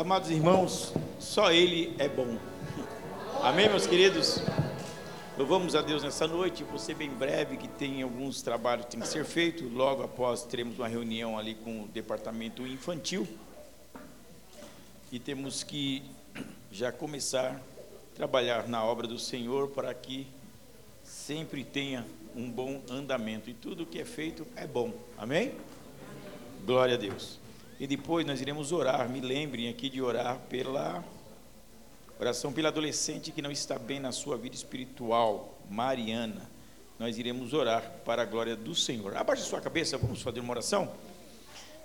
Amados irmãos, só Ele é bom. Amém, meus queridos? Louvamos a Deus nessa noite. Vou ser bem breve, que tem alguns trabalhos que tem que ser feito. Logo após teremos uma reunião ali com o departamento infantil. E temos que já começar a trabalhar na obra do Senhor para que sempre tenha um bom andamento. E tudo que é feito é bom. Amém? Glória a Deus. E depois nós iremos orar. Me lembrem aqui de orar pela oração pela adolescente que não está bem na sua vida espiritual, Mariana. Nós iremos orar para a glória do Senhor. Abaixe sua cabeça, vamos fazer uma oração.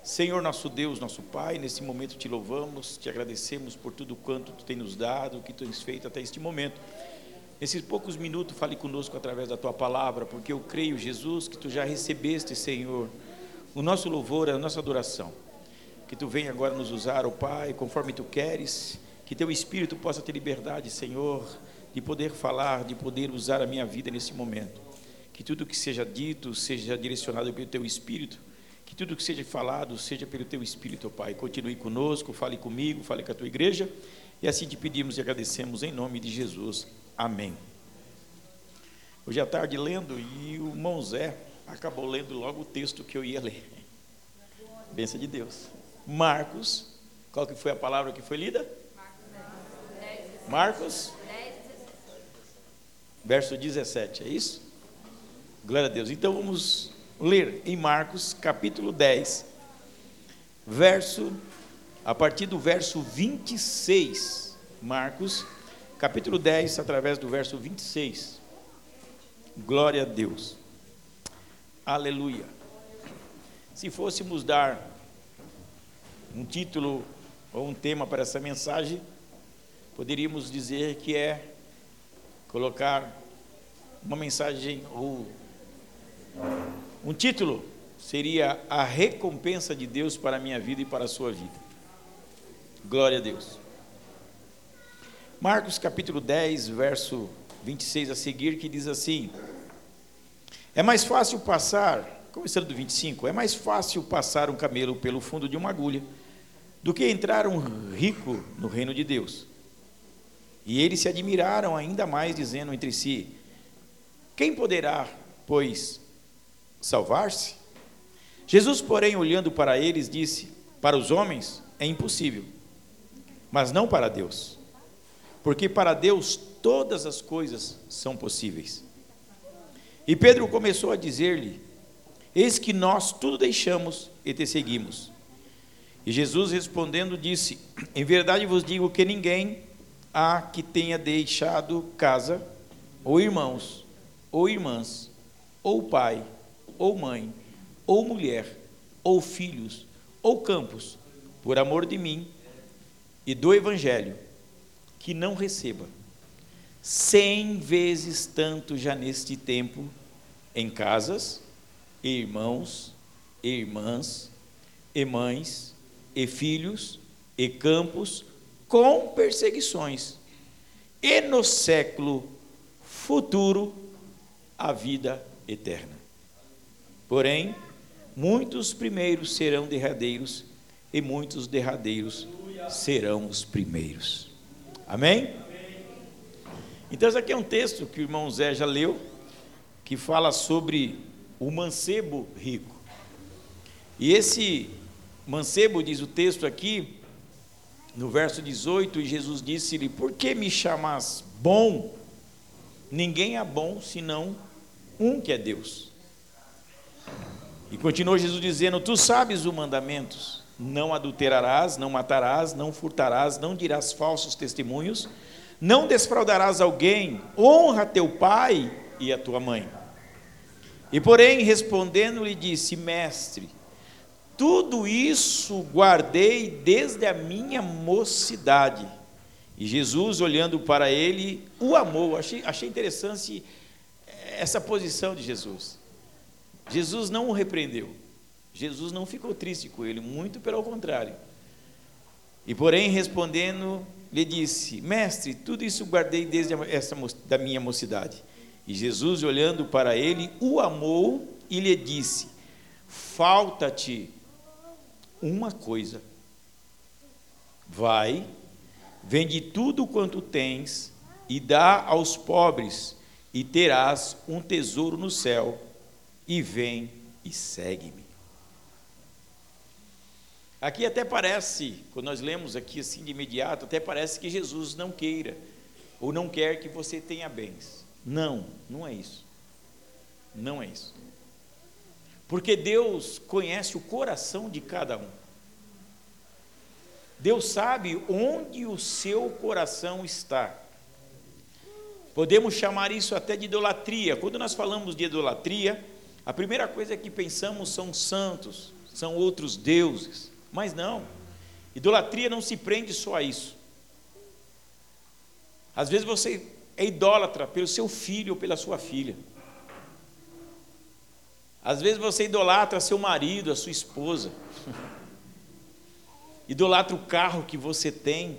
Senhor, nosso Deus, nosso Pai, nesse momento te louvamos, te agradecemos por tudo quanto tu tem nos dado, o que tu tens feito até este momento. Nesses poucos minutos, fale conosco através da tua palavra, porque eu creio, Jesus, que tu já recebeste, Senhor, o nosso louvor, a nossa adoração. Que tu venha agora nos usar, ó Pai, conforme tu queres, que teu espírito possa ter liberdade, Senhor, de poder falar, de poder usar a minha vida nesse momento. Que tudo que seja dito seja direcionado pelo teu espírito, que tudo que seja falado seja pelo teu espírito, ó Pai. Continue conosco, fale comigo, fale com a tua igreja, e assim te pedimos e agradecemos em nome de Jesus. Amém. Hoje à tarde lendo e o irmão Zé acabou lendo logo o texto que eu ia ler. Benção de Deus. Marcos, qual que foi a palavra que foi lida? Marcos, verso 17, é isso? Glória a Deus. Então vamos ler em Marcos, capítulo 10, verso, a partir do verso 26. Marcos, capítulo 10, através do verso 26. Glória a Deus. Aleluia. Se fôssemos dar um título ou um tema para essa mensagem, poderíamos dizer que é colocar uma mensagem ou um título seria a recompensa de Deus para a minha vida e para a sua vida. Glória a Deus. Marcos capítulo 10, verso 26 a seguir, que diz assim: É mais fácil passar, começando do 25, é mais fácil passar um camelo pelo fundo de uma agulha do que entrar um rico no reino de Deus. E eles se admiraram ainda mais, dizendo entre si: Quem poderá, pois, salvar-se? Jesus, porém, olhando para eles, disse: Para os homens é impossível, mas não para Deus, porque para Deus todas as coisas são possíveis. E Pedro começou a dizer-lhe: Eis que nós tudo deixamos e te seguimos. E Jesus respondendo disse: Em verdade vos digo que ninguém há que tenha deixado casa, ou irmãos, ou irmãs, ou pai, ou mãe, ou mulher, ou filhos, ou campos, por amor de mim e do Evangelho, que não receba. Cem vezes tanto já neste tempo em casas, irmãos, irmãs, e mães, e filhos, e campos, com perseguições, e no século futuro a vida eterna. Porém, muitos primeiros serão derradeiros, e muitos derradeiros serão os primeiros. Amém? Então, esse aqui é um texto que o irmão Zé já leu, que fala sobre o mancebo rico. E esse Mancebo diz o texto aqui, no verso 18, e Jesus disse-lhe: Por que me chamas bom? Ninguém é bom senão um que é Deus. E continuou Jesus dizendo: Tu sabes os mandamentos: não adulterarás, não matarás, não furtarás, não dirás falsos testemunhos, não defraudarás alguém, honra teu pai e a tua mãe. E porém, respondendo, lhe disse: Mestre, tudo isso guardei desde a minha mocidade. E Jesus, olhando para ele, o amou. Achei, achei interessante essa posição de Jesus. Jesus não o repreendeu. Jesus não ficou triste com ele, muito pelo contrário. E porém, respondendo, lhe disse: Mestre, tudo isso guardei desde essa da minha mocidade. E Jesus, olhando para ele, o amou e lhe disse: Falta-te uma coisa. Vai, vende tudo quanto tens e dá aos pobres, e terás um tesouro no céu, e vem e segue-me. Aqui até parece, quando nós lemos aqui assim de imediato, até parece que Jesus não queira ou não quer que você tenha bens. Não, não é isso. Não é isso. Porque Deus conhece o coração de cada um. Deus sabe onde o seu coração está. Podemos chamar isso até de idolatria. Quando nós falamos de idolatria, a primeira coisa que pensamos são santos, são outros deuses. Mas não, idolatria não se prende só a isso. Às vezes você é idólatra pelo seu filho ou pela sua filha. Às vezes você idolatra seu marido, a sua esposa. idolatra o carro que você tem.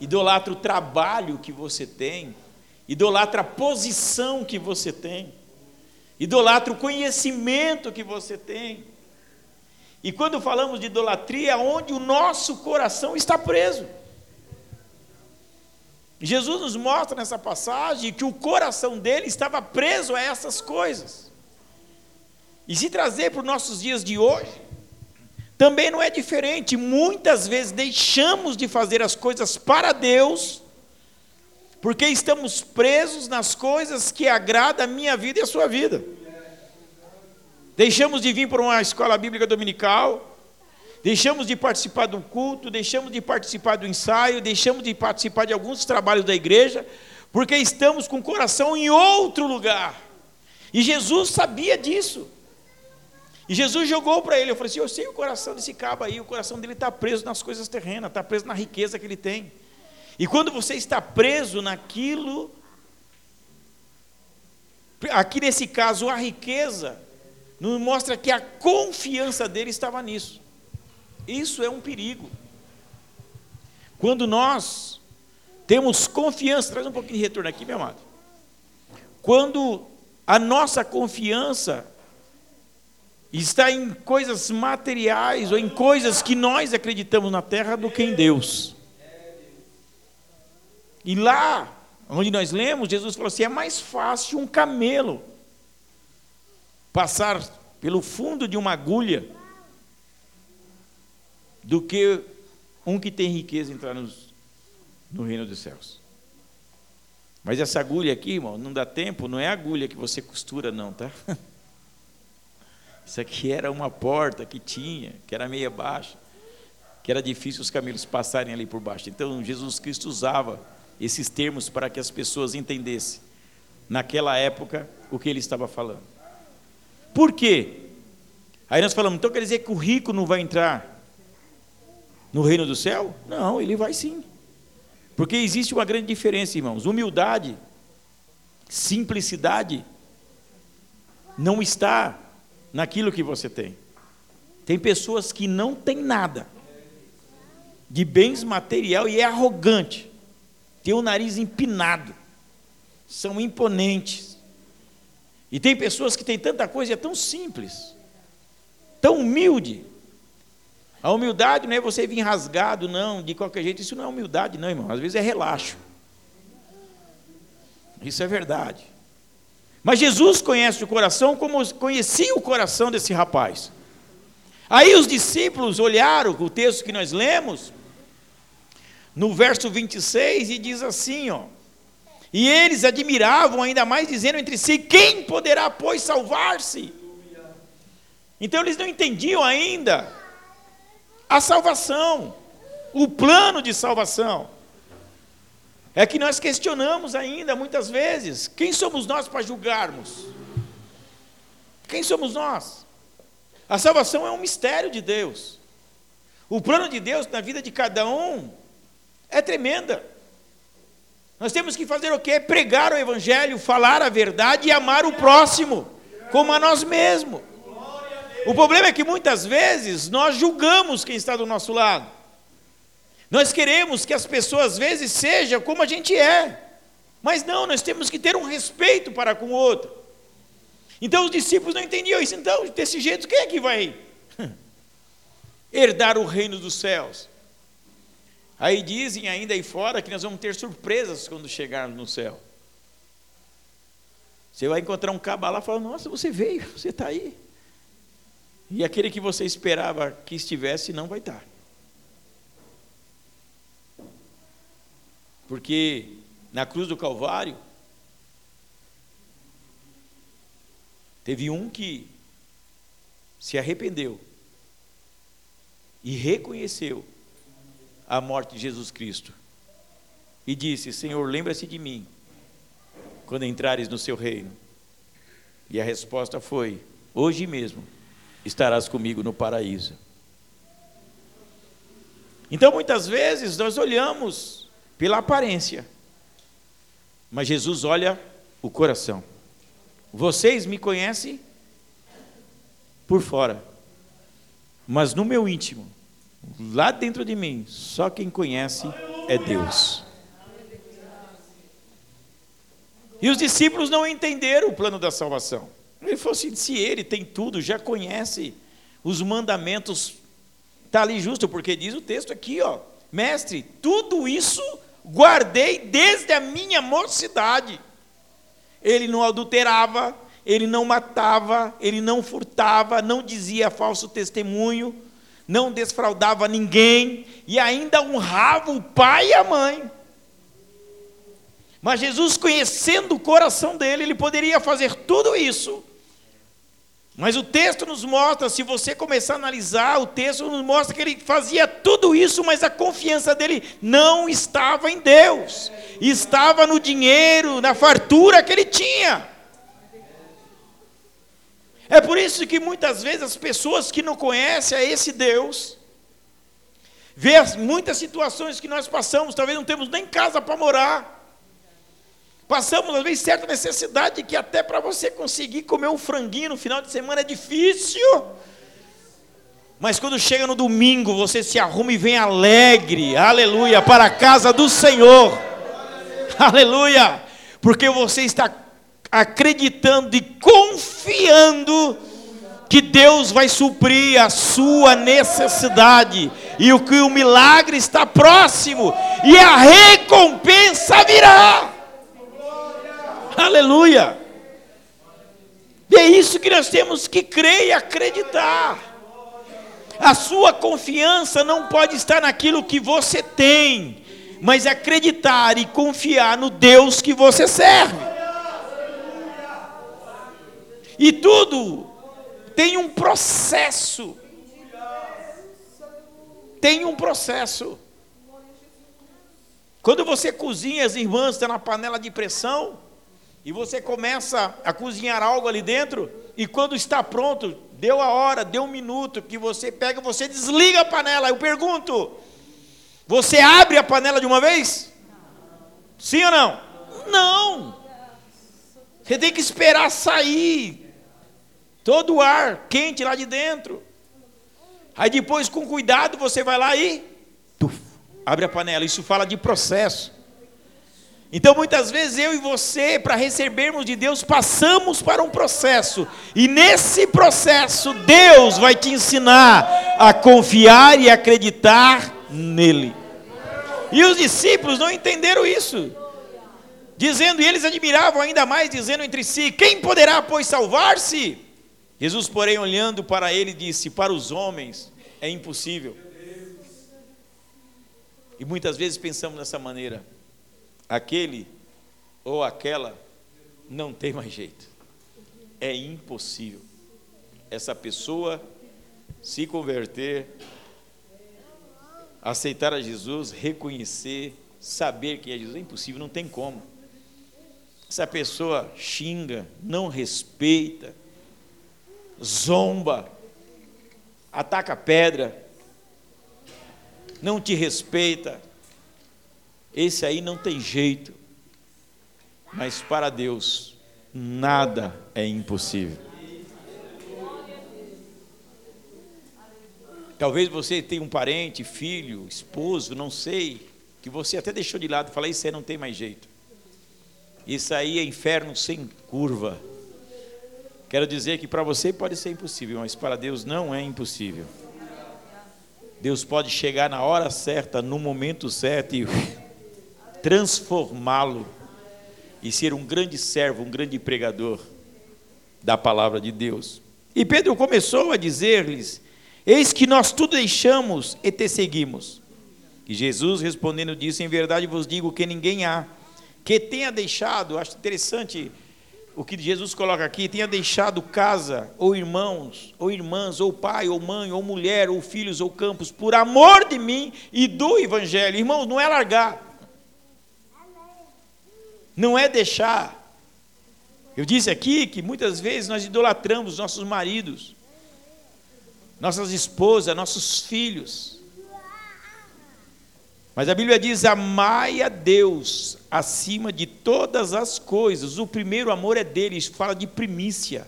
Idolatra o trabalho que você tem. Idolatra a posição que você tem. Idolatra o conhecimento que você tem. E quando falamos de idolatria, é onde o nosso coração está preso. Jesus nos mostra nessa passagem que o coração dele estava preso a essas coisas. E se trazer para os nossos dias de hoje, também não é diferente. Muitas vezes deixamos de fazer as coisas para Deus, porque estamos presos nas coisas que agradam a minha vida e a sua vida. Deixamos de vir para uma escola bíblica dominical, deixamos de participar do culto, deixamos de participar do ensaio, deixamos de participar de alguns trabalhos da igreja, porque estamos com o coração em outro lugar. E Jesus sabia disso. E Jesus jogou para ele, eu falei assim, eu sei o coração desse cabo aí, o coração dele está preso nas coisas terrenas, está preso na riqueza que ele tem. E quando você está preso naquilo, aqui nesse caso a riqueza, nos mostra que a confiança dele estava nisso. Isso é um perigo. Quando nós temos confiança, traz um pouquinho de retorno aqui, meu amado. Quando a nossa confiança está em coisas materiais ou em coisas que nós acreditamos na terra do que em Deus. E lá, onde nós lemos, Jesus falou assim: é mais fácil um camelo passar pelo fundo de uma agulha do que um que tem riqueza entrar nos, no reino dos céus. Mas essa agulha aqui, irmão, não dá tempo, não é agulha que você costura, não, tá? Isso aqui era uma porta que tinha, que era meia baixa, que era difícil os camelos passarem ali por baixo. Então Jesus Cristo usava esses termos para que as pessoas entendessem, naquela época, o que ele estava falando. Por quê? Aí nós falamos, então quer dizer que o rico não vai entrar no reino do céu? Não, ele vai sim. Porque existe uma grande diferença, irmãos. Humildade, simplicidade, não está naquilo que você tem. Tem pessoas que não têm nada de bens material e é arrogante, tem o nariz empinado, são imponentes. E tem pessoas que têm tanta coisa e é tão simples, tão humilde. A humildade não é você vir rasgado, não, de qualquer jeito. Isso não é humildade, não, irmão. Às vezes é relaxo. Isso é verdade. Mas Jesus conhece o coração como conhecia o coração desse rapaz. Aí os discípulos olharam o texto que nós lemos, no verso 26, e diz assim: ó, e eles admiravam ainda mais, dizendo entre si: quem poderá, pois, salvar-se? Então eles não entendiam ainda a salvação, o plano de salvação é que nós questionamos ainda muitas vezes: quem somos nós para julgarmos? Quem somos nós? A salvação é um mistério de Deus. O plano de Deus na vida de cada um é tremenda. Nós temos que fazer o quê? Pregar o Evangelho, falar a verdade e amar o próximo, como a nós mesmos. O problema é que muitas vezes nós julgamos quem está do nosso lado. Nós queremos que as pessoas às vezes sejam como a gente é. Mas não, nós temos que ter um respeito para com o outro. Então os discípulos não entendiam isso. Então, desse jeito, quem é que vai herdar o reino dos céus? Aí dizem ainda aí fora que nós vamos ter surpresas quando chegarmos no céu. Você vai encontrar um caba lá e fala: Nossa, você veio, você está aí. E aquele que você esperava que estivesse não vai estar. Porque na cruz do Calvário, teve um que se arrependeu e reconheceu a morte de Jesus Cristo e disse: Senhor, lembra-se de mim quando entrares no seu reino. E a resposta foi: Hoje mesmo estarás comigo no paraíso. Então, muitas vezes, nós olhamos pela aparência, mas Jesus olha o coração. Vocês me conhecem por fora, mas no meu íntimo, lá dentro de mim, só quem conhece é Deus. E os discípulos não entenderam o plano da salvação. Ele falou assim: se ele tem tudo, já conhece os mandamentos, está ali justo, porque diz o texto aqui, ó, mestre, tudo isso guardei desde a minha mocidade. Ele não adulterava, ele não matava, ele não furtava, não dizia falso testemunho, não desfraudava ninguém e ainda honrava o pai e a mãe. Mas Jesus, conhecendo o coração dele, ele poderia fazer tudo isso. Mas o texto nos mostra, se você começar a analisar, o texto nos mostra que ele fazia tudo isso, mas a confiança dele não estava em Deus, estava no dinheiro, na fartura que ele tinha. É por isso que muitas vezes as pessoas que não conhecem a esse Deus, vê muitas situações que nós passamos, talvez não temos nem casa para morar, Passamos, às vezes, certa necessidade que até para você conseguir comer um franguinho no final de semana é difícil. Mas quando chega no domingo, você se arruma e vem alegre, aleluia, para a casa do Senhor, aleluia, porque você está acreditando e confiando que Deus vai suprir a sua necessidade e o que o milagre está próximo e a recompensa virá. Aleluia! E é isso que nós temos que crer e acreditar. A sua confiança não pode estar naquilo que você tem, mas acreditar e confiar no Deus que você serve. E tudo tem um processo. Tem um processo. Quando você cozinha, as irmãs estão na panela de pressão, e você começa a cozinhar algo ali dentro, e quando está pronto, deu a hora, deu um minuto, que você pega, você desliga a panela. Eu pergunto: você abre a panela de uma vez? Sim ou não? Não. Você tem que esperar sair todo o ar quente lá de dentro. Aí depois, com cuidado, você vai lá e tuf, abre a panela. Isso fala de processo. Então, muitas vezes eu e você, para recebermos de Deus, passamos para um processo, e nesse processo, Deus vai te ensinar a confiar e acreditar nele. E os discípulos não entenderam isso, dizendo, e eles admiravam ainda mais, dizendo entre si: Quem poderá, pois, salvar-se? Jesus, porém, olhando para ele, disse: Para os homens é impossível. E muitas vezes pensamos dessa maneira aquele ou aquela não tem mais jeito. É impossível. Essa pessoa se converter, aceitar a Jesus, reconhecer, saber que é Jesus, é impossível, não tem como. Essa pessoa xinga, não respeita, zomba, ataca pedra, não te respeita, esse aí não tem jeito. Mas para Deus, nada é impossível. Talvez você tenha um parente, filho, esposo, não sei, que você até deixou de lado falou: Isso aí não tem mais jeito. Isso aí é inferno sem curva. Quero dizer que para você pode ser impossível, mas para Deus não é impossível. Deus pode chegar na hora certa, no momento certo e transformá-lo e ser um grande servo, um grande pregador da palavra de Deus. E Pedro começou a dizer-lhes: Eis que nós tudo deixamos e te seguimos. E Jesus respondendo disse: Em verdade vos digo que ninguém há que tenha deixado, acho interessante o que Jesus coloca aqui, tenha deixado casa, ou irmãos, ou irmãs, ou pai, ou mãe, ou mulher, ou filhos, ou campos, por amor de mim e do Evangelho. Irmãos, não é largar, não é deixar. Eu disse aqui que muitas vezes nós idolatramos nossos maridos, nossas esposas, nossos filhos. Mas a Bíblia diz: amai a Deus acima de todas as coisas. O primeiro amor é dele, fala de primícia.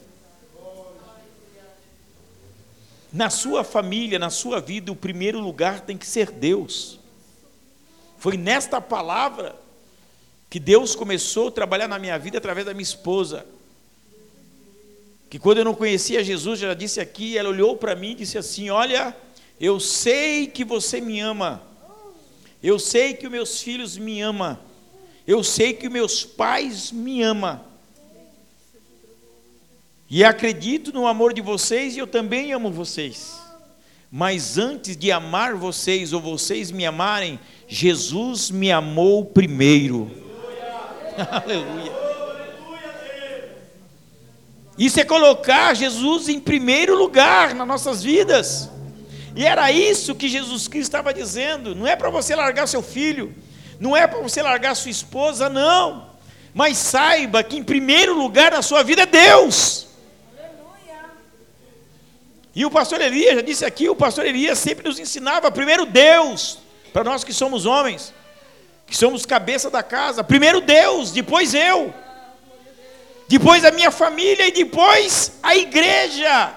Na sua família, na sua vida, o primeiro lugar tem que ser Deus. Foi nesta palavra que Deus começou a trabalhar na minha vida através da minha esposa. Que quando eu não conhecia Jesus, já disse aqui, ela olhou para mim e disse assim: Olha, eu sei que você me ama eu sei que os meus filhos me amam. Eu sei que os meus pais me amam. E acredito no amor de vocês e eu também amo vocês. Mas antes de amar vocês ou vocês me amarem, Jesus me amou primeiro. Aleluia. Isso é colocar Jesus em primeiro lugar nas nossas vidas. E era isso que Jesus Cristo estava dizendo: não é para você largar seu filho, não é para você largar sua esposa, não. Mas saiba que em primeiro lugar na sua vida é Deus. E o pastor Elias já disse aqui: o pastor Elias sempre nos ensinava primeiro Deus, para nós que somos homens, que somos cabeça da casa, primeiro Deus, depois eu, depois a minha família e depois a igreja.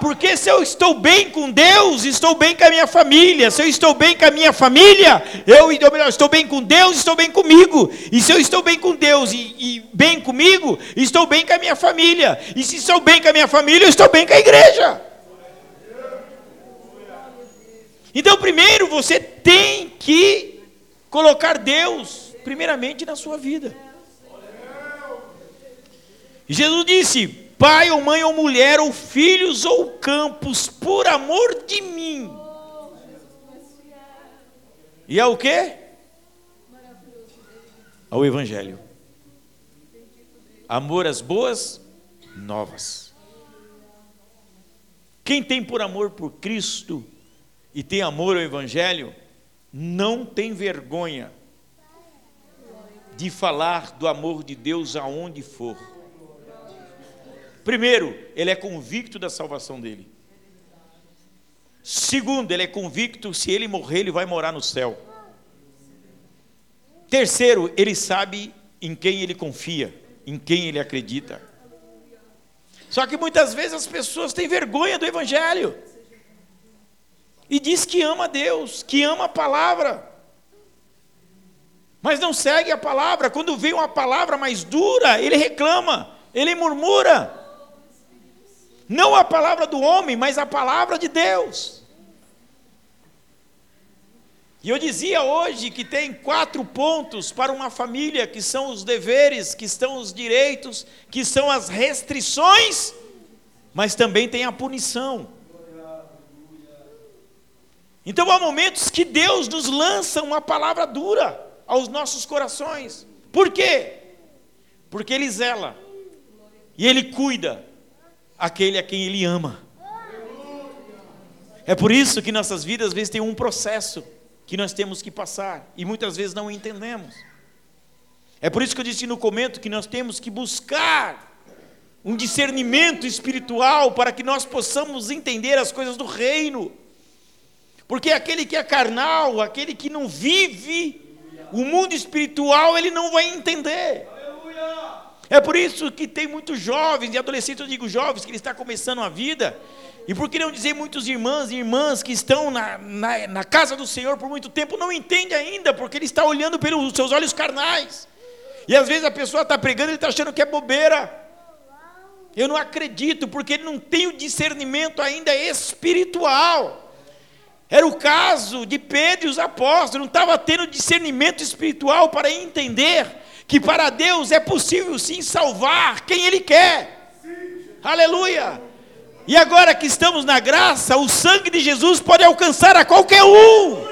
Porque se eu estou bem com Deus, estou bem com a minha família. Se eu estou bem com a minha família, eu, melhor, estou bem com Deus, estou bem comigo. E se eu estou bem com Deus e, e bem comigo, estou bem com a minha família. E se estou bem com a minha família, eu estou bem com a igreja. Então, primeiro você tem que colocar Deus primeiramente na sua vida. Jesus disse: pai ou mãe ou mulher ou filhos ou campos por amor de mim. E é o que? Ao evangelho. Amor às boas novas. Quem tem por amor por Cristo e tem amor ao evangelho, não tem vergonha de falar do amor de Deus aonde for. Primeiro, ele é convicto da salvação dele. Segundo, ele é convicto se ele morrer, ele vai morar no céu. Terceiro, ele sabe em quem ele confia, em quem ele acredita. Só que muitas vezes as pessoas têm vergonha do evangelho. E diz que ama Deus, que ama a palavra. Mas não segue a palavra. Quando vem uma palavra mais dura, ele reclama, ele murmura. Não a palavra do homem, mas a palavra de Deus. E eu dizia hoje que tem quatro pontos para uma família, que são os deveres, que são os direitos, que são as restrições, mas também tem a punição. Então há momentos que Deus nos lança uma palavra dura aos nossos corações. Por quê? Porque Ele zela e Ele cuida aquele a quem Ele ama. É por isso que nossas vidas às vezes tem um processo que nós temos que passar e muitas vezes não entendemos. É por isso que eu disse no comento que nós temos que buscar um discernimento espiritual para que nós possamos entender as coisas do reino. Porque aquele que é carnal, aquele que não vive o mundo espiritual, ele não vai entender. É por isso que tem muitos jovens e adolescentes, eu digo jovens, que ele está começando a vida. E por que não dizer muitos irmãos e irmãs que estão na, na, na casa do Senhor por muito tempo, não entende ainda, porque ele está olhando pelos seus olhos carnais. E às vezes a pessoa está pregando ele está achando que é bobeira. Eu não acredito, porque ele não tem o discernimento ainda espiritual. Era o caso de Pedro e os apóstolos, não estava tendo discernimento espiritual para entender que para Deus é possível sim salvar quem Ele quer. Aleluia! E agora que estamos na graça, o sangue de Jesus pode alcançar a qualquer um.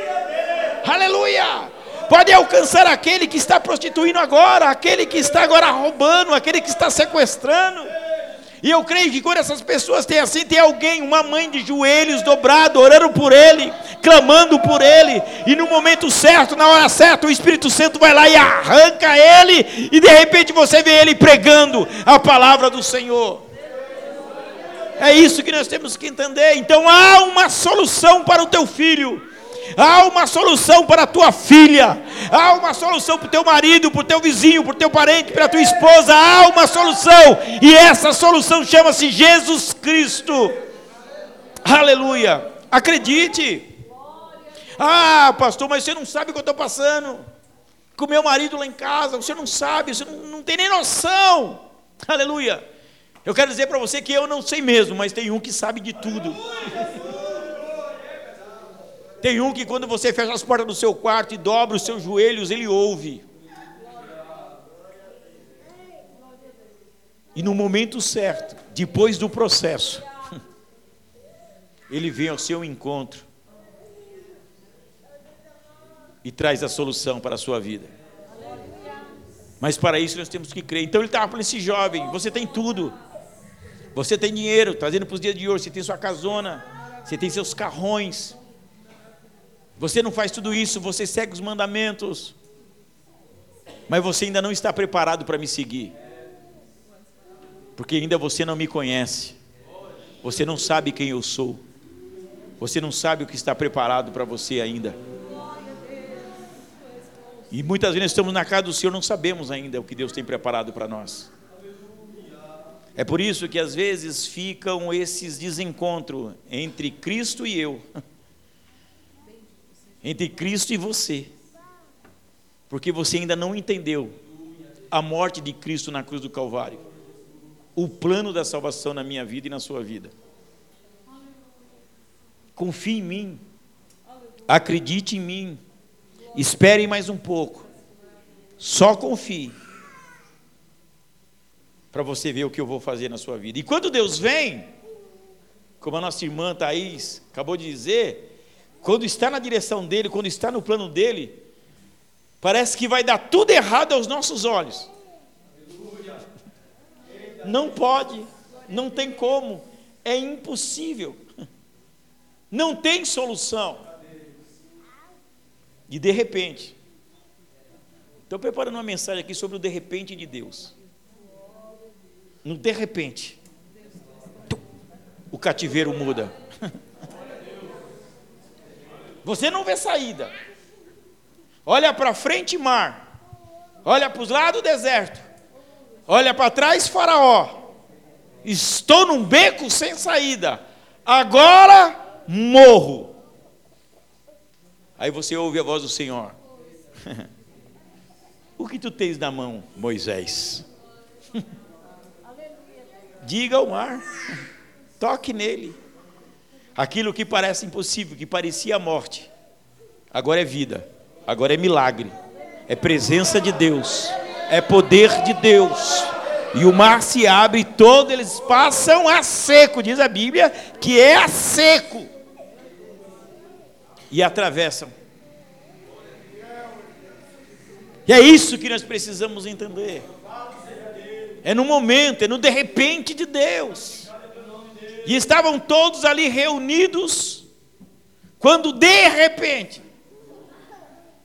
Aleluia! Pode alcançar aquele que está prostituindo agora, aquele que está agora roubando, aquele que está sequestrando. E eu creio que quando essas pessoas têm assim, tem alguém, uma mãe de joelhos dobrado, orando por ele, clamando por ele, e no momento certo, na hora certa, o Espírito Santo vai lá e arranca ele, e de repente você vê ele pregando a palavra do Senhor. É isso que nós temos que entender. Então há uma solução para o teu filho. Há uma solução para a tua filha, há uma solução para o teu marido, para o teu vizinho, para o teu parente, para a tua esposa, há uma solução, e essa solução chama-se Jesus Cristo. Aleluia. Acredite. Ah, pastor, mas você não sabe o que eu estou passando. Com meu marido lá em casa, você não sabe, você não, não tem nem noção. Aleluia. Eu quero dizer para você que eu não sei mesmo, mas tem um que sabe de tudo. Tem um que quando você fecha as portas do seu quarto e dobra os seus joelhos, ele ouve. E no momento certo, depois do processo, ele vem ao seu encontro e traz a solução para a sua vida. Mas para isso nós temos que crer. Então ele estava para esse jovem: você tem tudo. Você tem dinheiro, trazendo para os dias de hoje, você tem sua casona, você tem seus carrões, você não faz tudo isso, você segue os mandamentos, mas você ainda não está preparado para me seguir, porque ainda você não me conhece, você não sabe quem eu sou, você não sabe o que está preparado para você ainda. E muitas vezes estamos na casa do Senhor, não sabemos ainda o que Deus tem preparado para nós. É por isso que às vezes ficam esses desencontros entre Cristo e eu. entre Cristo e você, porque você ainda não entendeu a morte de Cristo na cruz do Calvário, o plano da salvação na minha vida e na sua vida. Confie em mim, acredite em mim, espere mais um pouco, só confie, para você ver o que eu vou fazer na sua vida. E quando Deus vem, como a nossa irmã Thaís acabou de dizer, quando está na direção dele, quando está no plano dele, parece que vai dar tudo errado aos nossos olhos. Não pode, não tem como, é impossível, não tem solução. E de repente, estou preparando uma mensagem aqui sobre o de repente de Deus. No de repente, o cativeiro muda. Você não vê saída. Olha para frente, mar. Olha para os lados, deserto. Olha para trás, Faraó. Estou num beco sem saída. Agora morro. Aí você ouve a voz do Senhor. o que tu tens na mão, Moisés? Diga ao mar. Toque nele. Aquilo que parece impossível, que parecia morte, agora é vida, agora é milagre, é presença de Deus, é poder de Deus. E o mar se abre e todos eles passam a seco, diz a Bíblia, que é a seco. E atravessam. E é isso que nós precisamos entender. É no momento, é no de repente de Deus. E estavam todos ali reunidos, quando de repente,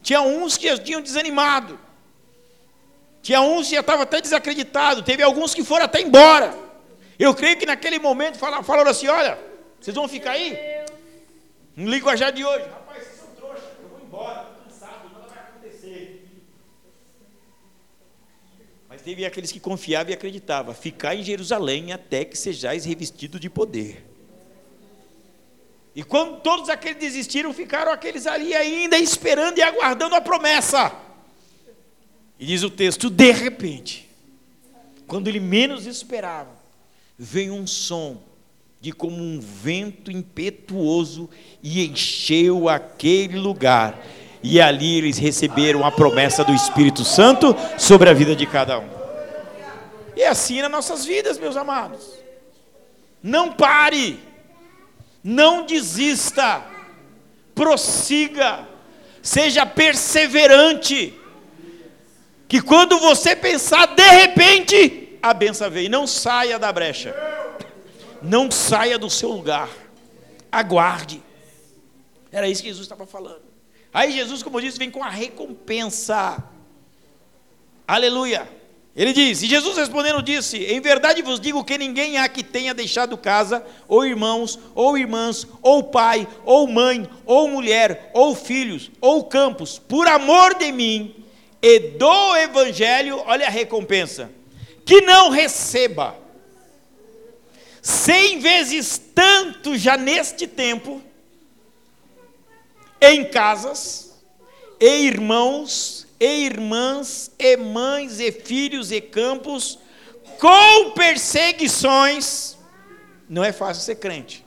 tinha uns que tinham desanimado, tinha uns que já estavam até desacreditados, teve alguns que foram até embora. Eu creio que naquele momento falaram, falaram assim: olha, vocês vão ficar aí? No linguajar de hoje, rapaz, vocês são trouxas, eu vou embora, estou cansado, nada vai acontecer. Mas teve aqueles que confiavam e acreditavam: ficar em Jerusalém até que sejais revestido de poder. E quando todos aqueles desistiram, ficaram aqueles ali ainda esperando e aguardando a promessa. E diz o texto: de repente, quando ele menos esperava, vem um som de como um vento impetuoso e encheu aquele lugar. E ali eles receberam a promessa do Espírito Santo sobre a vida de cada um. E é assim nas nossas vidas, meus amados. Não pare, não desista, prossiga, seja perseverante. Que quando você pensar, de repente, a benção vem. Não saia da brecha. Não saia do seu lugar. Aguarde. Era isso que Jesus estava falando. Aí Jesus, como eu disse, vem com a recompensa. Aleluia. Ele diz, e Jesus respondendo disse: Em verdade vos digo que ninguém há que tenha deixado casa, ou irmãos, ou irmãs, ou pai, ou mãe, ou mulher, ou filhos, ou campos, por amor de mim e do evangelho, olha a recompensa, que não receba. Cem vezes tanto já neste tempo, em casas, e irmãos, e irmãs, e mães, e filhos, e campos, com perseguições, não é fácil ser crente.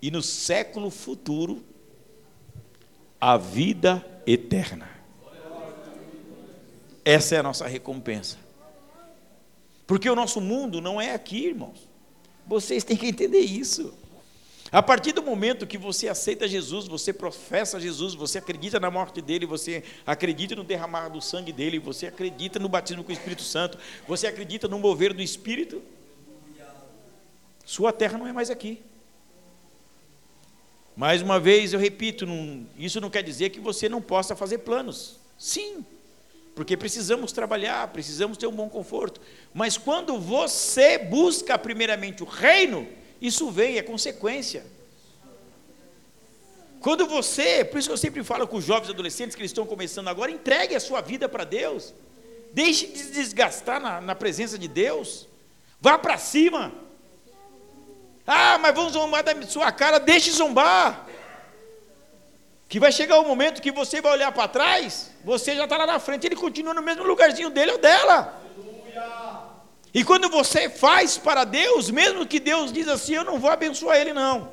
E no século futuro, a vida eterna. Essa é a nossa recompensa. Porque o nosso mundo não é aqui, irmãos. Vocês têm que entender isso. A partir do momento que você aceita Jesus, você professa Jesus, você acredita na morte dele, você acredita no derramar do sangue dele, você acredita no batismo com o Espírito Santo, você acredita no mover do Espírito, sua terra não é mais aqui. Mais uma vez eu repito, isso não quer dizer que você não possa fazer planos. Sim, porque precisamos trabalhar, precisamos ter um bom conforto. Mas quando você busca primeiramente o reino, isso vem, é consequência. Quando você, por isso que eu sempre falo com os jovens adolescentes que eles estão começando agora, entregue a sua vida para Deus. Deixe de se desgastar na, na presença de Deus. Vá para cima. Ah, mas vamos zombar da sua cara, deixe zombar. Que vai chegar o um momento que você vai olhar para trás, você já está lá na frente, ele continua no mesmo lugarzinho dele ou dela. E quando você faz para Deus, mesmo que Deus diz assim, eu não vou abençoar ele não.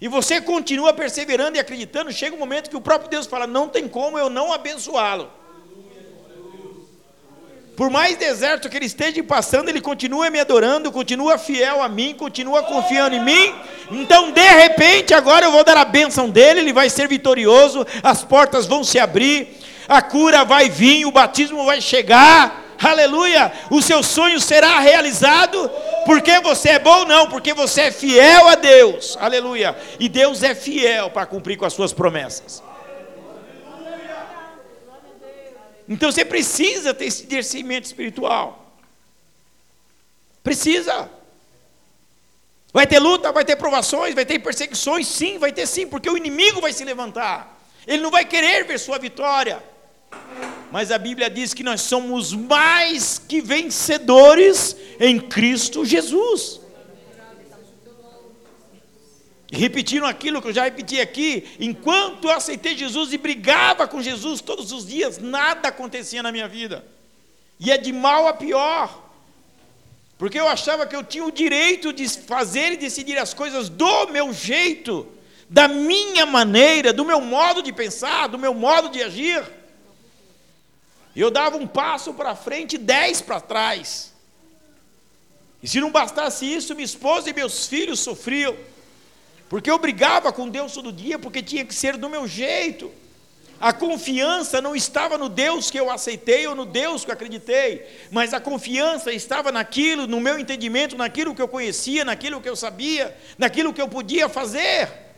E você continua perseverando e acreditando, chega um momento que o próprio Deus fala, não tem como eu não abençoá-lo. Por mais deserto que ele esteja passando, ele continua me adorando, continua fiel a mim, continua confiando em mim. Então, de repente, agora eu vou dar a bênção dele, ele vai ser vitorioso, as portas vão se abrir, a cura vai vir, o batismo vai chegar aleluia, o seu sonho será realizado, porque você é bom, não, porque você é fiel a Deus, aleluia, e Deus é fiel para cumprir com as suas promessas. Então você precisa ter esse discernimento espiritual, precisa. Vai ter luta, vai ter provações, vai ter perseguições, sim, vai ter sim, porque o inimigo vai se levantar. Ele não vai querer ver sua vitória. Mas a Bíblia diz que nós somos mais que vencedores em Cristo Jesus. Repetindo aquilo que eu já repeti aqui, enquanto eu aceitei Jesus e brigava com Jesus todos os dias, nada acontecia na minha vida. E é de mal a pior. Porque eu achava que eu tinha o direito de fazer e decidir as coisas do meu jeito, da minha maneira, do meu modo de pensar, do meu modo de agir. Eu dava um passo para frente e dez para trás. E se não bastasse isso, minha esposa e meus filhos sofriam. Porque eu brigava com Deus todo dia, porque tinha que ser do meu jeito. A confiança não estava no Deus que eu aceitei ou no Deus que eu acreditei, mas a confiança estava naquilo, no meu entendimento, naquilo que eu conhecia, naquilo que eu sabia, naquilo que eu podia fazer.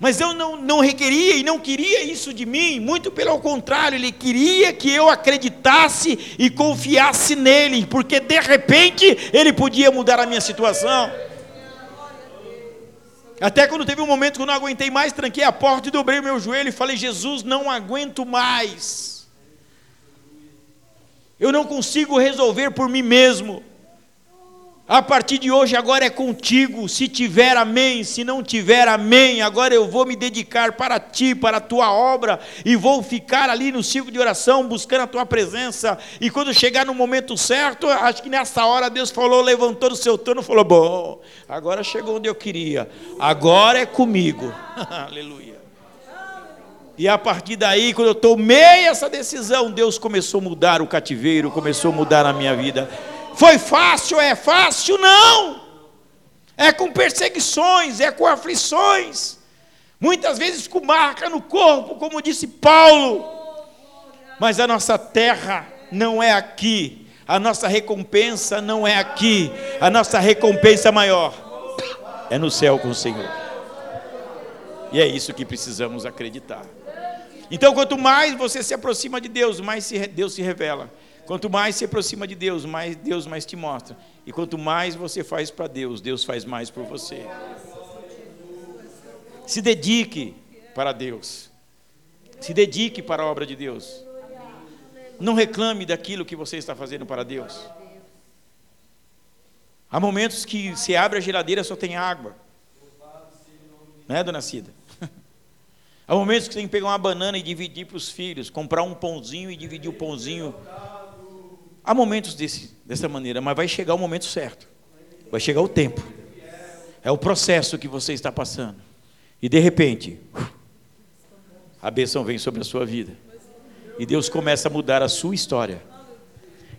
Mas eu não, não requeria e não queria isso de mim, muito pelo contrário, ele queria que eu acreditasse e confiasse nele, porque de repente ele podia mudar a minha situação. Até quando teve um momento que eu não aguentei mais, tranquei a porta e dobrei o meu joelho e falei: Jesus, não aguento mais. Eu não consigo resolver por mim mesmo. A partir de hoje, agora é contigo. Se tiver, amém. Se não tiver, amém. Agora eu vou me dedicar para ti, para a tua obra, e vou ficar ali no ciclo de oração, buscando a tua presença. E quando chegar no momento certo, acho que nessa hora Deus falou, levantou do seu trono, falou: Bom, agora chegou onde eu queria. Agora é comigo. Aleluia. E a partir daí, quando eu tomei essa decisão, Deus começou a mudar o cativeiro, começou a mudar a minha vida. Foi fácil? É fácil? Não. É com perseguições, é com aflições, muitas vezes com marca no corpo, como disse Paulo. Mas a nossa terra não é aqui, a nossa recompensa não é aqui, a nossa recompensa maior é no céu com o Senhor. E é isso que precisamos acreditar. Então, quanto mais você se aproxima de Deus, mais Deus se revela. Quanto mais se aproxima de Deus, mais Deus mais te mostra. E quanto mais você faz para Deus, Deus faz mais por você. Se dedique para Deus. Se dedique para a obra de Deus. Não reclame daquilo que você está fazendo para Deus. Há momentos que você abre a geladeira só tem água. Não é, dona Cida? Há momentos que você tem que pegar uma banana e dividir para os filhos, comprar um pãozinho e dividir o pãozinho Há momentos desse, dessa maneira, mas vai chegar o momento certo. Vai chegar o tempo. É o processo que você está passando. E de repente, a bênção vem sobre a sua vida. E Deus começa a mudar a sua história.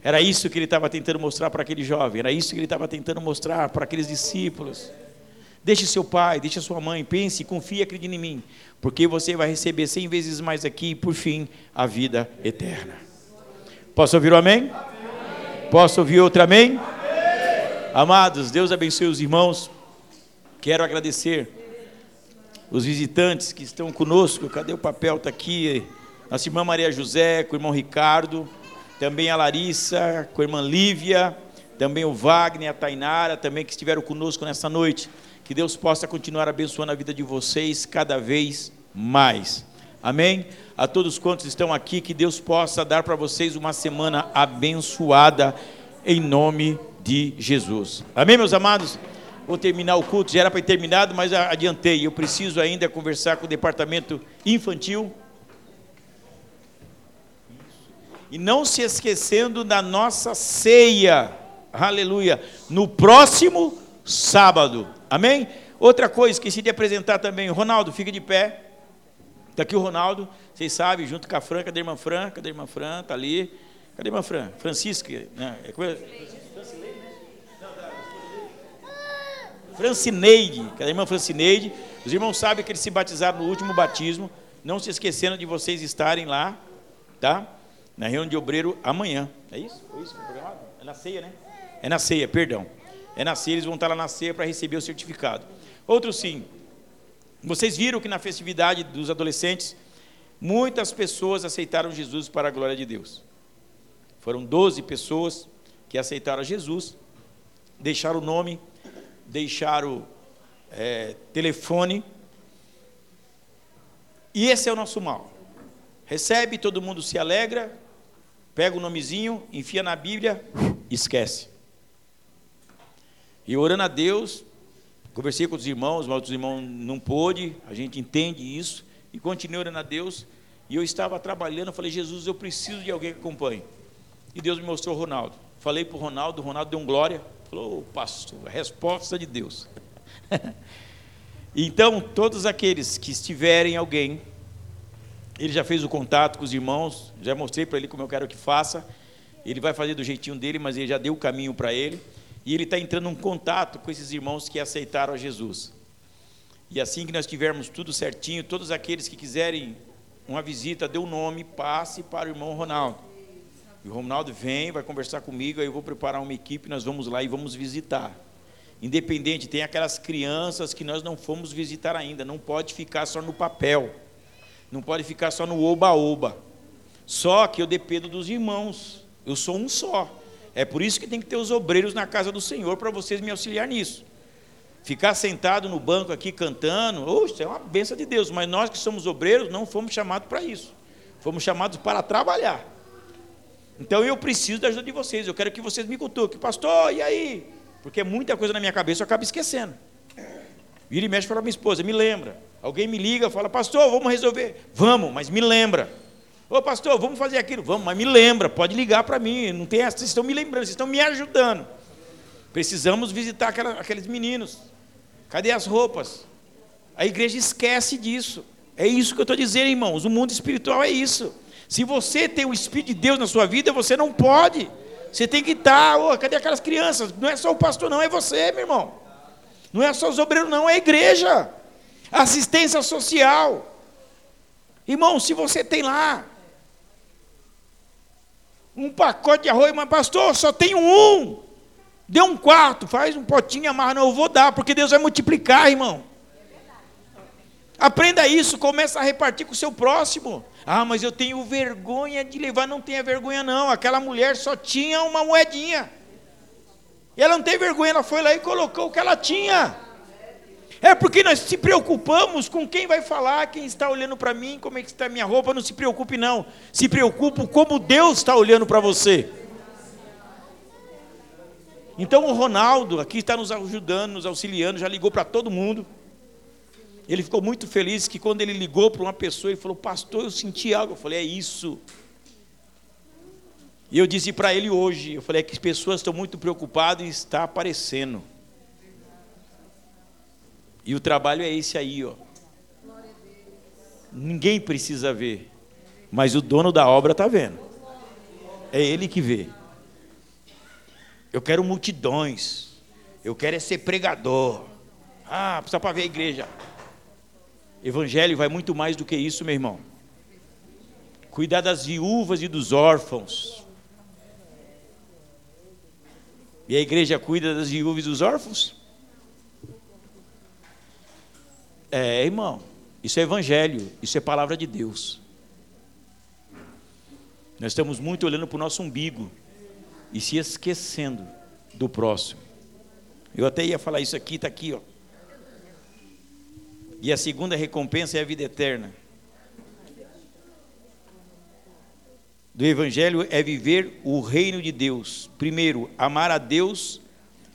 Era isso que ele estava tentando mostrar para aquele jovem, era isso que ele estava tentando mostrar para aqueles discípulos. Deixe seu pai, deixe sua mãe, pense, confie, acredite em mim, porque você vai receber cem vezes mais aqui e por fim a vida eterna. Posso ouvir o amém? amém. Posso ouvir outra amém? amém? Amados, Deus abençoe os irmãos. Quero agradecer os visitantes que estão conosco. Cadê o papel? Está aqui. Nossa irmã Maria José, com o irmão Ricardo, também a Larissa, com a irmã Lívia, também o Wagner, a Tainara, também que estiveram conosco nessa noite. Que Deus possa continuar abençoando a vida de vocês cada vez mais. Amém? A todos quantos estão aqui, que Deus possa dar para vocês uma semana abençoada, em nome de Jesus. Amém, meus amados? Vou terminar o culto, já era para ter terminado, mas adiantei. Eu preciso ainda conversar com o departamento infantil. E não se esquecendo da nossa ceia, aleluia, no próximo sábado, amém? Outra coisa, esqueci de apresentar também, Ronaldo, fica de pé. Está aqui o Ronaldo, vocês sabem, junto com a Fran, cadê a irmã Fran? Cadê a irmã Fran? Está ali. Cadê a irmã Fran? Francisca, né? É. Francineide, cadê a irmã Francineide? Os irmãos sabem que eles se batizaram no último batismo, não se esquecendo de vocês estarem lá, tá? Na reunião de obreiro amanhã. É isso? É isso que é programado? É na ceia, né? É na ceia, perdão. É na ceia, eles vão estar lá na ceia para receber o certificado. Outro sim, vocês viram que na festividade dos adolescentes, muitas pessoas aceitaram Jesus para a glória de Deus. Foram 12 pessoas que aceitaram Jesus, deixaram o nome, deixaram é, telefone. E esse é o nosso mal. Recebe, todo mundo se alegra, pega o nomezinho, enfia na Bíblia, esquece. E orando a Deus, Conversei com os irmãos, mas os irmãos não pôde, a gente entende isso, e continuei orando a Deus. E eu estava trabalhando, falei, Jesus, eu preciso de alguém que acompanhe. E Deus me mostrou o Ronaldo. Falei para o Ronaldo, o Ronaldo deu um glória. Falou, oh, pastor, a resposta de Deus. então, todos aqueles que estiverem alguém, ele já fez o contato com os irmãos, já mostrei para ele como eu quero que faça. Ele vai fazer do jeitinho dele, mas ele já deu o caminho para ele e ele está entrando em contato com esses irmãos que aceitaram a Jesus. E assim que nós tivermos tudo certinho, todos aqueles que quiserem uma visita, dê o um nome, passe para o irmão Ronaldo. E o Ronaldo vem, vai conversar comigo, aí eu vou preparar uma equipe, nós vamos lá e vamos visitar. Independente, tem aquelas crianças que nós não fomos visitar ainda, não pode ficar só no papel, não pode ficar só no oba-oba. Só que eu dependo dos irmãos, eu sou um só. É por isso que tem que ter os obreiros na casa do Senhor para vocês me auxiliar nisso. Ficar sentado no banco aqui cantando, oh, isso é uma benção de Deus, mas nós que somos obreiros não fomos chamados para isso. Fomos chamados para trabalhar. Então eu preciso da ajuda de vocês. Eu quero que vocês me cutuquem. Pastor, e aí? Porque muita coisa na minha cabeça eu acabo esquecendo. Vira e mexe para minha esposa, me lembra. Alguém me liga, fala, pastor, vamos resolver. Vamos, mas me lembra. Ô pastor, vamos fazer aquilo. Vamos, mas me lembra, pode ligar para mim. Não tem essa, vocês estão me lembrando, vocês estão me ajudando. Precisamos visitar aquela, aqueles meninos. Cadê as roupas? A igreja esquece disso. É isso que eu estou dizendo, irmãos. O mundo espiritual é isso. Se você tem o Espírito de Deus na sua vida, você não pode. Você tem que estar. Oh, cadê aquelas crianças? Não é só o pastor, não, é você, meu irmão. Não é só os obreiros, não, é a igreja. Assistência social. Irmão, se você tem lá um pacote de arroz, mas pastor, só tenho um. Dê um quarto, faz um potinho, amarra, não, eu vou dar, porque Deus vai multiplicar, irmão. Aprenda isso, começa a repartir com o seu próximo. Ah, mas eu tenho vergonha de levar, não tenha vergonha não. Aquela mulher só tinha uma moedinha. E ela não tem vergonha, ela foi lá e colocou o que ela tinha. É porque nós se preocupamos com quem vai falar, quem está olhando para mim, como é que está a minha roupa. Não se preocupe, não. Se preocupe como Deus está olhando para você. Então o Ronaldo aqui está nos ajudando, nos auxiliando, já ligou para todo mundo. Ele ficou muito feliz que quando ele ligou para uma pessoa, ele falou: Pastor, eu senti algo. Eu falei: É isso. E eu disse para ele hoje: Eu falei: É que as pessoas estão muito preocupadas e está aparecendo. E o trabalho é esse aí, ó. Ninguém precisa ver, mas o dono da obra está vendo. É ele que vê. Eu quero multidões. Eu quero é ser pregador. Ah, precisa para ver a igreja. Evangelho vai muito mais do que isso, meu irmão. Cuidar das viúvas e dos órfãos. E a igreja cuida das viúvas e dos órfãos? É, irmão. Isso é evangelho, isso é palavra de Deus. Nós estamos muito olhando para o nosso umbigo e se esquecendo do próximo. Eu até ia falar isso aqui, está aqui, ó. E a segunda recompensa é a vida eterna. Do Evangelho é viver o reino de Deus. Primeiro, amar a Deus.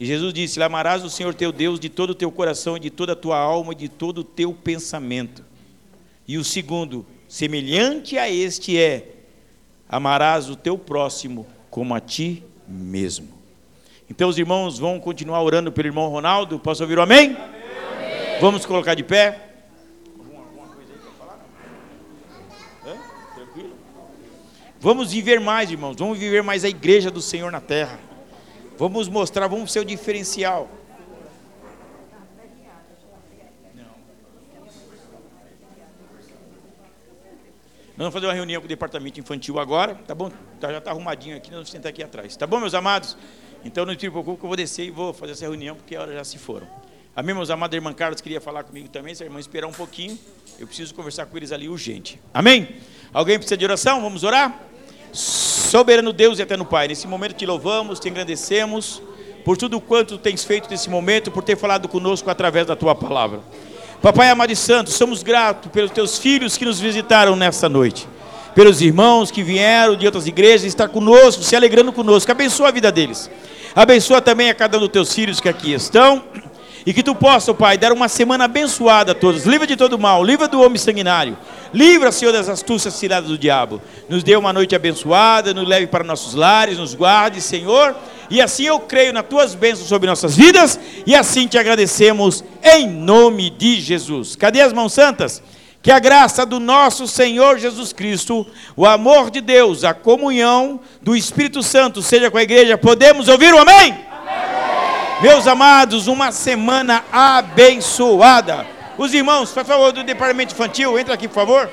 E Jesus disse: Amarás o Senhor teu Deus de todo o teu coração, de toda a tua alma e de todo o teu pensamento. E o segundo, semelhante a este é: amarás o teu próximo como a ti mesmo. Então os irmãos vão continuar orando pelo irmão Ronaldo. Posso ouvir o amém? amém. Vamos colocar de pé. Vamos viver mais, irmãos. Vamos viver mais a igreja do Senhor na terra. Vamos mostrar, vamos ser o diferencial. Nós vamos fazer uma reunião com o departamento infantil agora, tá bom? Tá, já está arrumadinho aqui, nós vamos sentar aqui atrás. Tá bom, meus amados? Então não se preocupe que eu vou descer e vou fazer essa reunião, porque a hora já se foram. Amém, meus amados? A irmã Carlos queria falar comigo também, se a irmã esperar um pouquinho, eu preciso conversar com eles ali urgente. Amém? Alguém precisa de oração? Vamos orar? Soberano Deus e eterno Pai, nesse momento te louvamos, te engrandecemos por tudo quanto tens feito nesse momento, por ter falado conosco através da tua palavra. Papai amado e santo, somos gratos pelos teus filhos que nos visitaram nesta noite, pelos irmãos que vieram de outras igrejas estar conosco, se alegrando conosco. Abençoa a vida deles. Abençoa também a cada um dos teus filhos que aqui estão. E que tu possa, Pai, dar uma semana abençoada a todos. Livra de todo mal, livra do homem sanguinário. Livra, Senhor, das astúcias tiradas do diabo. Nos dê uma noite abençoada, nos leve para nossos lares, nos guarde, Senhor e assim eu creio nas tuas bênçãos sobre nossas vidas, e assim te agradecemos em nome de Jesus. Cadê as mãos santas? Que a graça do nosso Senhor Jesus Cristo, o amor de Deus, a comunhão do Espírito Santo seja com a igreja. Podemos ouvir o amém. Meus amados, uma semana abençoada. Os irmãos, por favor, do departamento infantil, entra aqui, por favor.